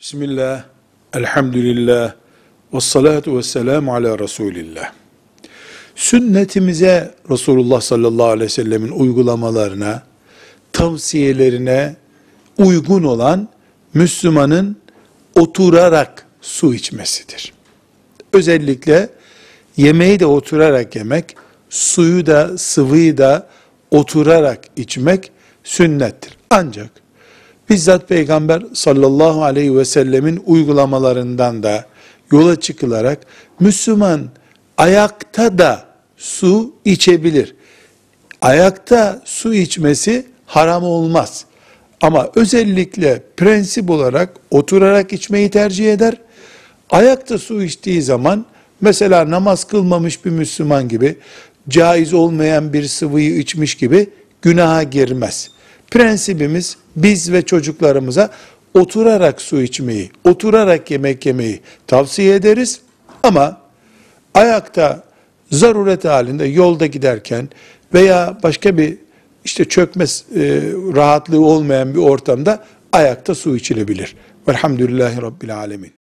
Bismillah, elhamdülillah, ve salatu ve selamu ala Resulillah. Sünnetimize Resulullah sallallahu aleyhi ve sellemin uygulamalarına, tavsiyelerine uygun olan Müslümanın oturarak su içmesidir. Özellikle yemeği de oturarak yemek, suyu da sıvıyı da oturarak içmek sünnettir. Ancak bizzat Peygamber sallallahu aleyhi ve sellemin uygulamalarından da yola çıkılarak Müslüman ayakta da su içebilir. Ayakta su içmesi haram olmaz. Ama özellikle prensip olarak oturarak içmeyi tercih eder. Ayakta su içtiği zaman mesela namaz kılmamış bir Müslüman gibi caiz olmayan bir sıvıyı içmiş gibi günaha girmez. Prensibimiz biz ve çocuklarımıza oturarak su içmeyi, oturarak yemek yemeyi tavsiye ederiz. Ama ayakta zaruret halinde yolda giderken veya başka bir işte çökme e, rahatlığı olmayan bir ortamda ayakta su içilebilir. Velhamdülillahi Rabbil Alemin.